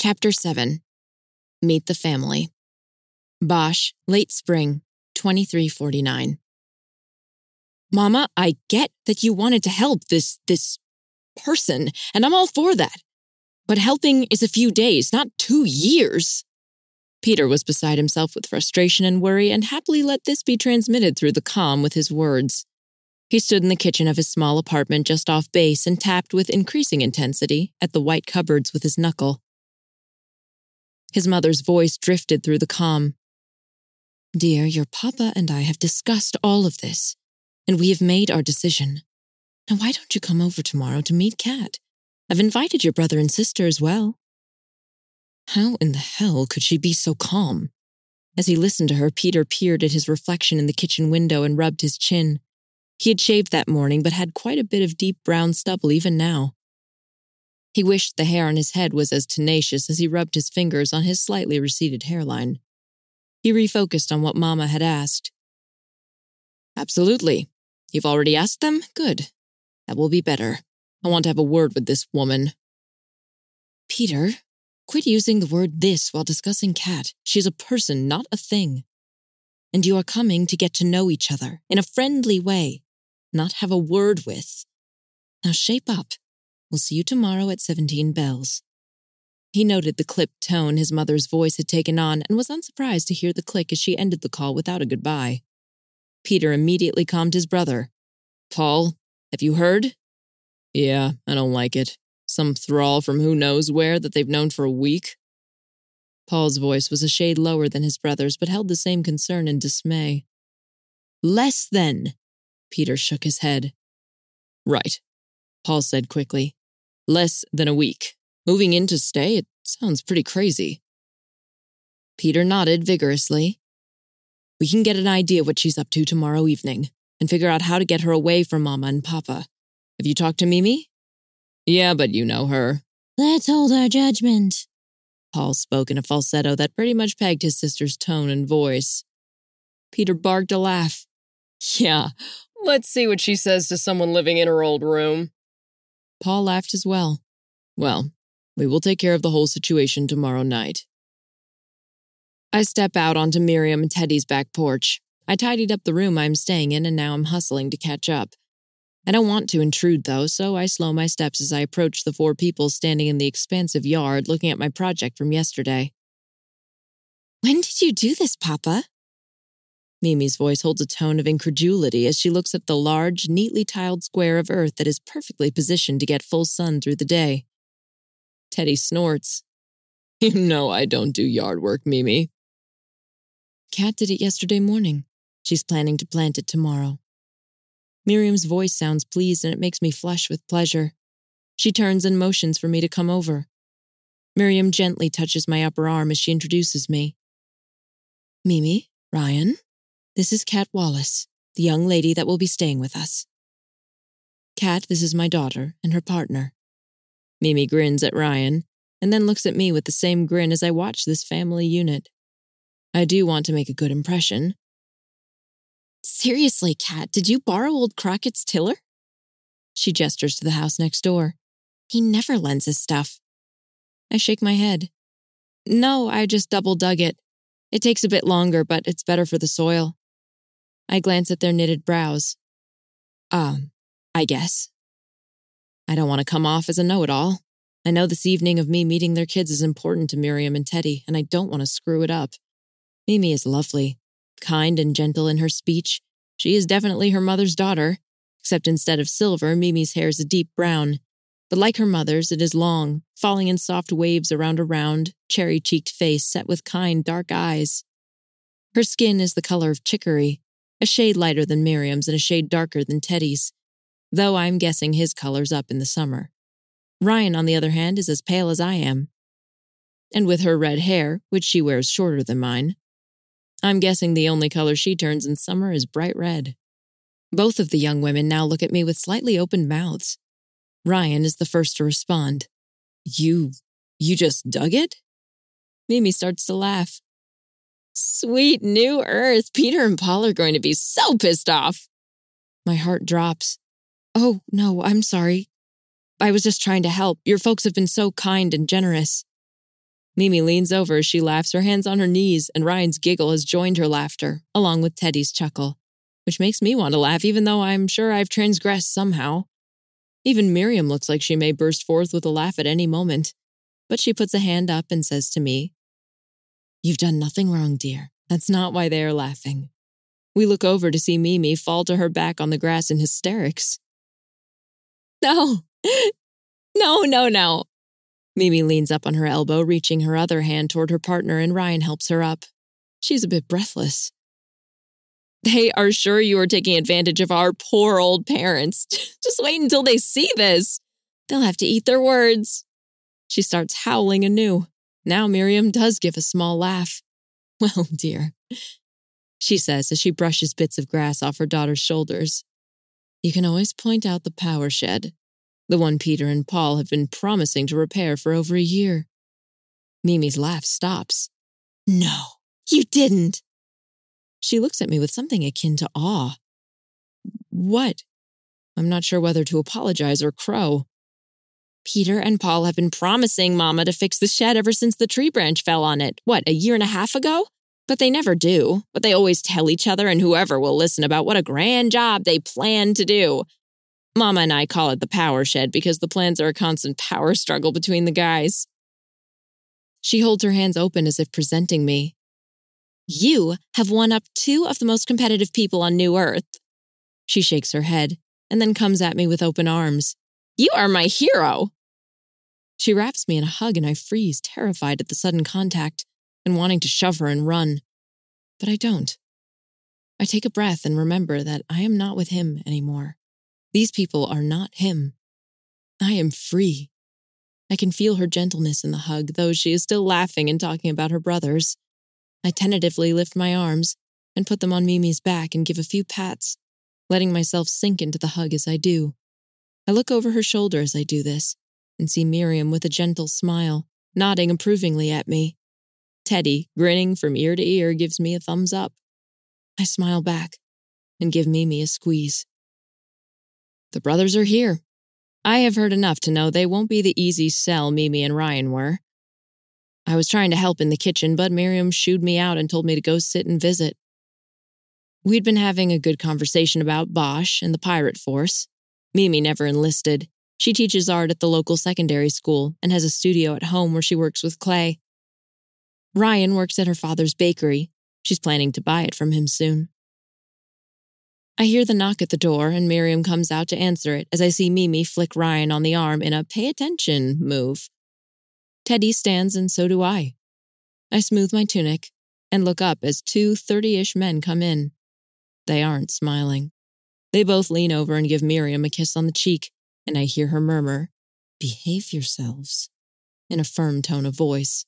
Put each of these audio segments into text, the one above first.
Chapter 7 Meet the Family. Bosch, late spring, 2349. Mama, I get that you wanted to help this, this person, and I'm all for that. But helping is a few days, not two years. Peter was beside himself with frustration and worry and happily let this be transmitted through the comm with his words. He stood in the kitchen of his small apartment just off base and tapped with increasing intensity at the white cupboards with his knuckle. His mother's voice drifted through the comm. Dear, your papa and I have discussed all of this, and we have made our decision. Now, why don't you come over tomorrow to meet Kat? I've invited your brother and sister as well. How in the hell could she be so calm? As he listened to her, Peter peered at his reflection in the kitchen window and rubbed his chin. He had shaved that morning, but had quite a bit of deep brown stubble even now. He wished the hair on his head was as tenacious as he rubbed his fingers on his slightly receded hairline. He refocused on what Mama had asked. Absolutely. You've already asked them? Good. That will be better. I want to have a word with this woman. Peter, quit using the word this while discussing Kat. She's a person, not a thing. And you are coming to get to know each other in a friendly way, not have a word with. Now shape up. We'll see you tomorrow at 17 bells. He noted the clipped tone his mother's voice had taken on and was unsurprised to hear the click as she ended the call without a goodbye. Peter immediately commed his brother. Paul, have you heard? Yeah, I don't like it. Some thrall from who knows where that they've known for a week. Paul's voice was a shade lower than his brother's, but held the same concern and dismay. Less than. Peter shook his head. Right, Paul said quickly. Less than a week. Moving in to stay? It sounds pretty crazy. Peter nodded vigorously. We can get an idea what she's up to tomorrow evening and figure out how to get her away from Mama and Papa. Have you talked to Mimi? Yeah, but you know her. Let's hold our judgment. Paul spoke in a falsetto that pretty much pegged his sister's tone and voice. Peter barked a laugh. Yeah, let's see what she says to someone living in her old room. Paul laughed as well. Well, we will take care of the whole situation tomorrow night. I step out onto Miriam and Teddy's back porch. I tidied up the room I'm staying in and now I'm hustling to catch up. I don't want to intrude though, so I slow my steps as I approach the four people standing in the expansive yard looking at my project from yesterday. When did you do this, Papa? Mimi's voice holds a tone of incredulity as she looks at the large, neatly tiled square of earth that is perfectly positioned to get full sun through the day. Teddy snorts. You know I don't do yard work, Mimi. Kat did it yesterday morning. She's planning to plant it tomorrow. Miriam's voice sounds pleased and it makes me flush with pleasure. She turns and motions for me to come over. Miriam gently touches my upper arm as she introduces me. Mimi, Ryan, this is Kat Wallace, the young lady that will be staying with us. Kat, this is my daughter and her partner. Mimi grins at Ryan and then looks at me with the same grin as I watch this family unit. I do want to make a good impression. Seriously, Kat, did you borrow old Crockett's tiller? She gestures to the house next door. He never lends his stuff. I shake my head. No, I just double dug it. It takes a bit longer, but it's better for the soil. I glance at their knitted brows. Um, I guess. I don't want to come off as a know it all. I know this evening of me meeting their kids is important to Miriam and Teddy, and I don't want to screw it up. Mimi is lovely, kind and gentle in her speech. She is definitely her mother's daughter, except instead of silver, Mimi's hair is a deep brown. But like her mother's, it is long, falling in soft waves around a round, cherry cheeked face set with kind, dark eyes. Her skin is the color of chicory, a shade lighter than Miriam's and a shade darker than Teddy's, though I'm guessing his color's up in the summer. Ryan, on the other hand, is as pale as I am. And with her red hair, which she wears shorter than mine, I'm guessing the only color she turns in summer is bright red. Both of the young women now look at me with slightly opened mouths. Ryan is the first to respond. You. you just dug it? Mimi starts to laugh. Sweet new earth. Peter and Paul are going to be so pissed off. My heart drops. Oh, no, I'm sorry. I was just trying to help. Your folks have been so kind and generous. Mimi leans over as she laughs, her hands on her knees, and Ryan's giggle has joined her laughter, along with Teddy's chuckle, which makes me want to laugh, even though I'm sure I've transgressed somehow. Even Miriam looks like she may burst forth with a laugh at any moment, but she puts a hand up and says to me, You've done nothing wrong, dear. That's not why they are laughing. We look over to see Mimi fall to her back on the grass in hysterics. No, no, no, no. Mimi leans up on her elbow, reaching her other hand toward her partner, and Ryan helps her up. She's a bit breathless. They are sure you are taking advantage of our poor old parents. Just wait until they see this. They'll have to eat their words. She starts howling anew. Now Miriam does give a small laugh. Well, dear, she says as she brushes bits of grass off her daughter's shoulders. You can always point out the power shed, the one Peter and Paul have been promising to repair for over a year. Mimi's laugh stops. No, you didn't. She looks at me with something akin to awe. What? I'm not sure whether to apologize or crow. Peter and Paul have been promising Mama to fix the shed ever since the tree branch fell on it. What, a year and a half ago? But they never do. But they always tell each other and whoever will listen about what a grand job they plan to do. Mama and I call it the power shed because the plans are a constant power struggle between the guys. She holds her hands open as if presenting me. You have won up two of the most competitive people on New Earth. She shakes her head and then comes at me with open arms. You are my hero. She wraps me in a hug and I freeze, terrified at the sudden contact and wanting to shove her and run. But I don't. I take a breath and remember that I am not with him anymore. These people are not him. I am free. I can feel her gentleness in the hug, though she is still laughing and talking about her brothers. I tentatively lift my arms and put them on Mimi's back and give a few pats, letting myself sink into the hug as I do. I look over her shoulder as I do this and see Miriam with a gentle smile, nodding approvingly at me. Teddy, grinning from ear to ear, gives me a thumbs up. I smile back and give Mimi a squeeze. The brothers are here. I have heard enough to know they won't be the easy sell Mimi and Ryan were. I was trying to help in the kitchen, but Miriam shooed me out and told me to go sit and visit. We'd been having a good conversation about Bosch and the pirate force. Mimi never enlisted, she teaches art at the local secondary school and has a studio at home where she works with clay. Ryan works at her father's bakery. She's planning to buy it from him soon. I hear the knock at the door, and Miriam comes out to answer it as I see Mimi flick Ryan on the arm in a pay attention move. Teddy stands, and so do I. I smooth my tunic and look up as two 30 ish men come in. They aren't smiling. They both lean over and give Miriam a kiss on the cheek and I hear her murmur, Behave yourselves, in a firm tone of voice.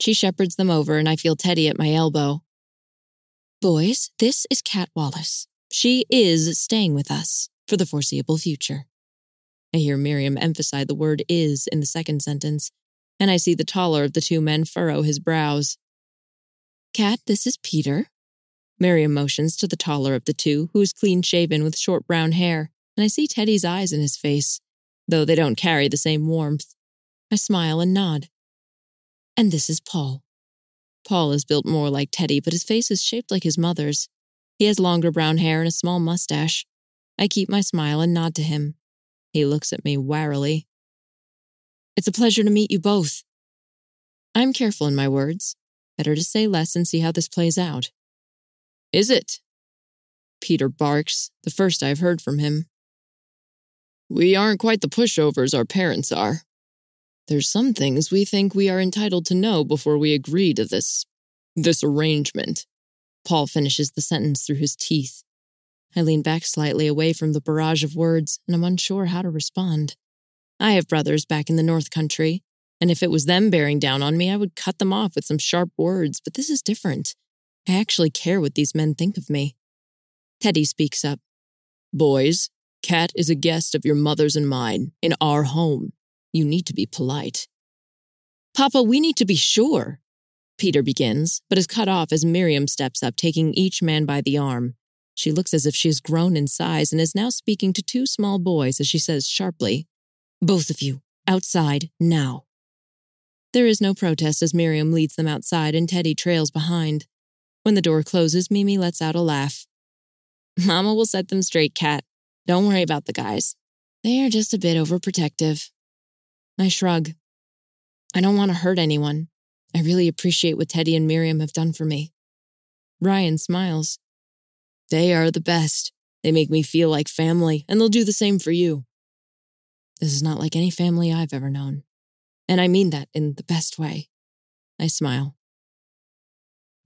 She shepherds them over, and I feel Teddy at my elbow. Boys, this is Kat Wallace. She is staying with us for the foreseeable future. I hear Miriam emphasize the word is in the second sentence, and I see the taller of the two men furrow his brows. Kat, this is Peter. Miriam motions to the taller of the two, who is clean shaven with short brown hair and I see Teddy's eyes in his face, though they don't carry the same warmth. I smile and nod. And this is Paul. Paul is built more like Teddy, but his face is shaped like his mother's. He has longer brown hair and a small mustache. I keep my smile and nod to him. He looks at me warily. It's a pleasure to meet you both. I'm careful in my words. Better to say less and see how this plays out. Is it? Peter barks, the first I've heard from him. We aren't quite the pushovers our parents are. There's some things we think we are entitled to know before we agree to this. this arrangement. Paul finishes the sentence through his teeth. I lean back slightly away from the barrage of words, and I'm unsure how to respond. I have brothers back in the North Country, and if it was them bearing down on me, I would cut them off with some sharp words, but this is different. I actually care what these men think of me. Teddy speaks up. Boys, Kat is a guest of your mother's and mine in our home. You need to be polite. Papa, we need to be sure. Peter begins, but is cut off as Miriam steps up, taking each man by the arm. She looks as if she has grown in size and is now speaking to two small boys as she says sharply, Both of you, outside now. There is no protest as Miriam leads them outside and Teddy trails behind. When the door closes, Mimi lets out a laugh. Mama will set them straight, Kat. Don't worry about the guys. They are just a bit overprotective. I shrug. I don't want to hurt anyone. I really appreciate what Teddy and Miriam have done for me. Ryan smiles. They are the best. They make me feel like family, and they'll do the same for you. This is not like any family I've ever known. And I mean that in the best way. I smile.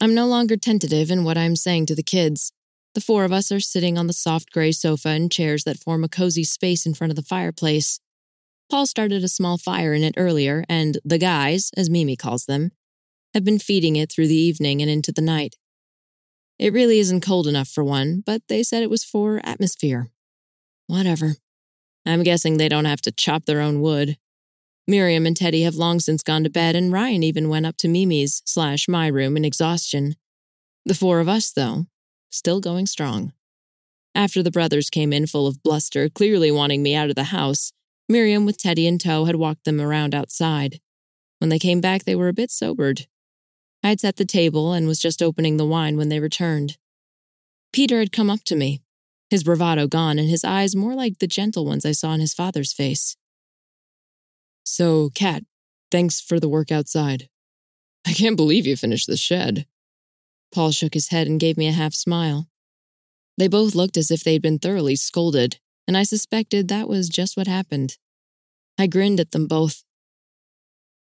I'm no longer tentative in what I'm saying to the kids. The four of us are sitting on the soft gray sofa and chairs that form a cozy space in front of the fireplace. Paul started a small fire in it earlier, and the guys, as Mimi calls them, have been feeding it through the evening and into the night. It really isn't cold enough for one, but they said it was for atmosphere. Whatever. I'm guessing they don't have to chop their own wood. Miriam and Teddy have long since gone to bed, and Ryan even went up to Mimi's slash my room in exhaustion. The four of us, though, still going strong. After the brothers came in full of bluster, clearly wanting me out of the house, Miriam, with Teddy in tow, had walked them around outside. When they came back, they were a bit sobered. I had set the table and was just opening the wine when they returned. Peter had come up to me, his bravado gone and his eyes more like the gentle ones I saw in his father's face. So, Kat, thanks for the work outside. I can't believe you finished the shed. Paul shook his head and gave me a half smile. They both looked as if they'd been thoroughly scolded, and I suspected that was just what happened. I grinned at them both.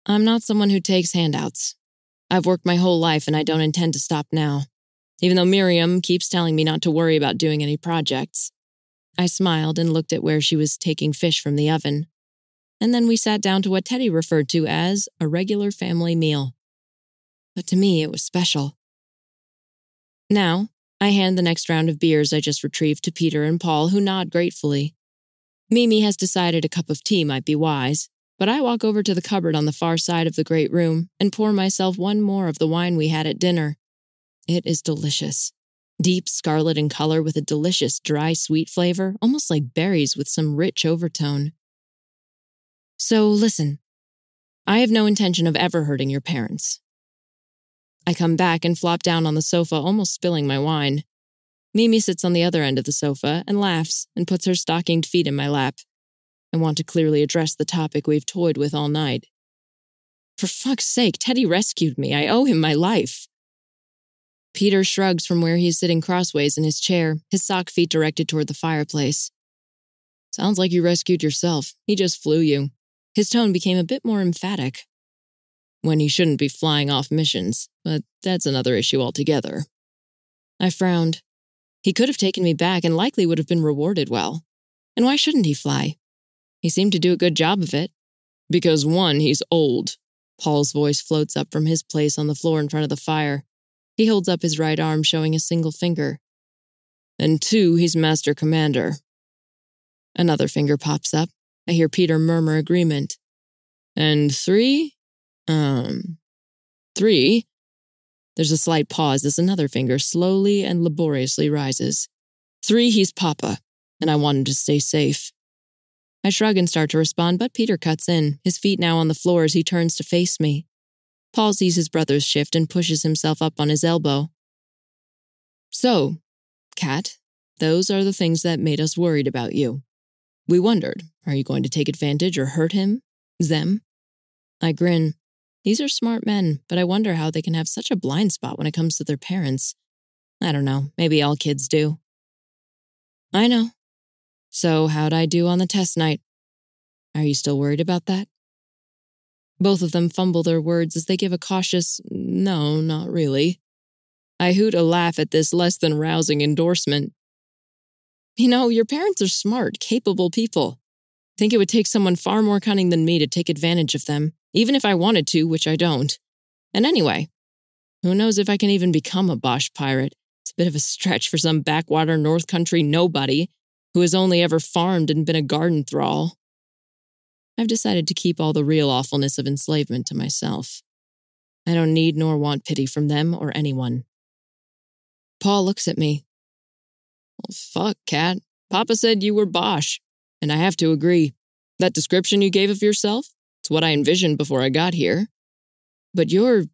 I'm not someone who takes handouts. I've worked my whole life and I don't intend to stop now, even though Miriam keeps telling me not to worry about doing any projects. I smiled and looked at where she was taking fish from the oven. And then we sat down to what Teddy referred to as a regular family meal. But to me, it was special. Now, I hand the next round of beers I just retrieved to Peter and Paul, who nod gratefully. Mimi has decided a cup of tea might be wise, but I walk over to the cupboard on the far side of the great room and pour myself one more of the wine we had at dinner. It is delicious. Deep scarlet in color with a delicious dry sweet flavor, almost like berries with some rich overtone. So listen, I have no intention of ever hurting your parents. I come back and flop down on the sofa, almost spilling my wine. Mimi sits on the other end of the sofa and laughs and puts her stockinged feet in my lap. I want to clearly address the topic we've toyed with all night. For fuck's sake, Teddy rescued me. I owe him my life. Peter shrugs from where he is sitting crossways in his chair, his sock feet directed toward the fireplace. Sounds like you rescued yourself. He just flew you. His tone became a bit more emphatic when he shouldn't be flying off missions, but that's another issue altogether. I frowned. He could have taken me back and likely would have been rewarded well. And why shouldn't he fly? He seemed to do a good job of it. Because one, he's old. Paul's voice floats up from his place on the floor in front of the fire. He holds up his right arm, showing a single finger. And two, he's Master Commander. Another finger pops up. I hear Peter murmur agreement. And three, um, three. There's a slight pause as another finger slowly and laboriously rises. Three, he's Papa, and I want him to stay safe. I shrug and start to respond, but Peter cuts in, his feet now on the floor as he turns to face me. Paul sees his brother's shift and pushes himself up on his elbow. So, Kat, those are the things that made us worried about you. We wondered, are you going to take advantage or hurt him? Them? I grin. These are smart men, but I wonder how they can have such a blind spot when it comes to their parents. I don't know, maybe all kids do. I know. So, how'd I do on the test night? Are you still worried about that? Both of them fumble their words as they give a cautious, no, not really. I hoot a laugh at this less than rousing endorsement. You know, your parents are smart, capable people. I think it would take someone far more cunning than me to take advantage of them even if I wanted to, which I don't. And anyway, who knows if I can even become a Bosch pirate? It's a bit of a stretch for some backwater North Country nobody who has only ever farmed and been a garden thrall. I've decided to keep all the real awfulness of enslavement to myself. I don't need nor want pity from them or anyone. Paul looks at me. Well, fuck, Kat. Papa said you were Bosch, and I have to agree. That description you gave of yourself, it's what I envisioned before I got here. But you're.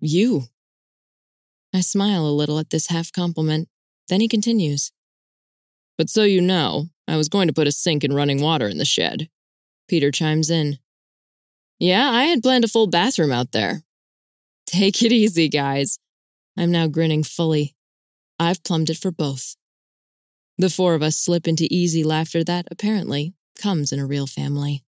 you. I smile a little at this half compliment. Then he continues. But so you know, I was going to put a sink and running water in the shed. Peter chimes in. Yeah, I had planned a full bathroom out there. Take it easy, guys. I'm now grinning fully. I've plumbed it for both. The four of us slip into easy laughter that, apparently, comes in a real family.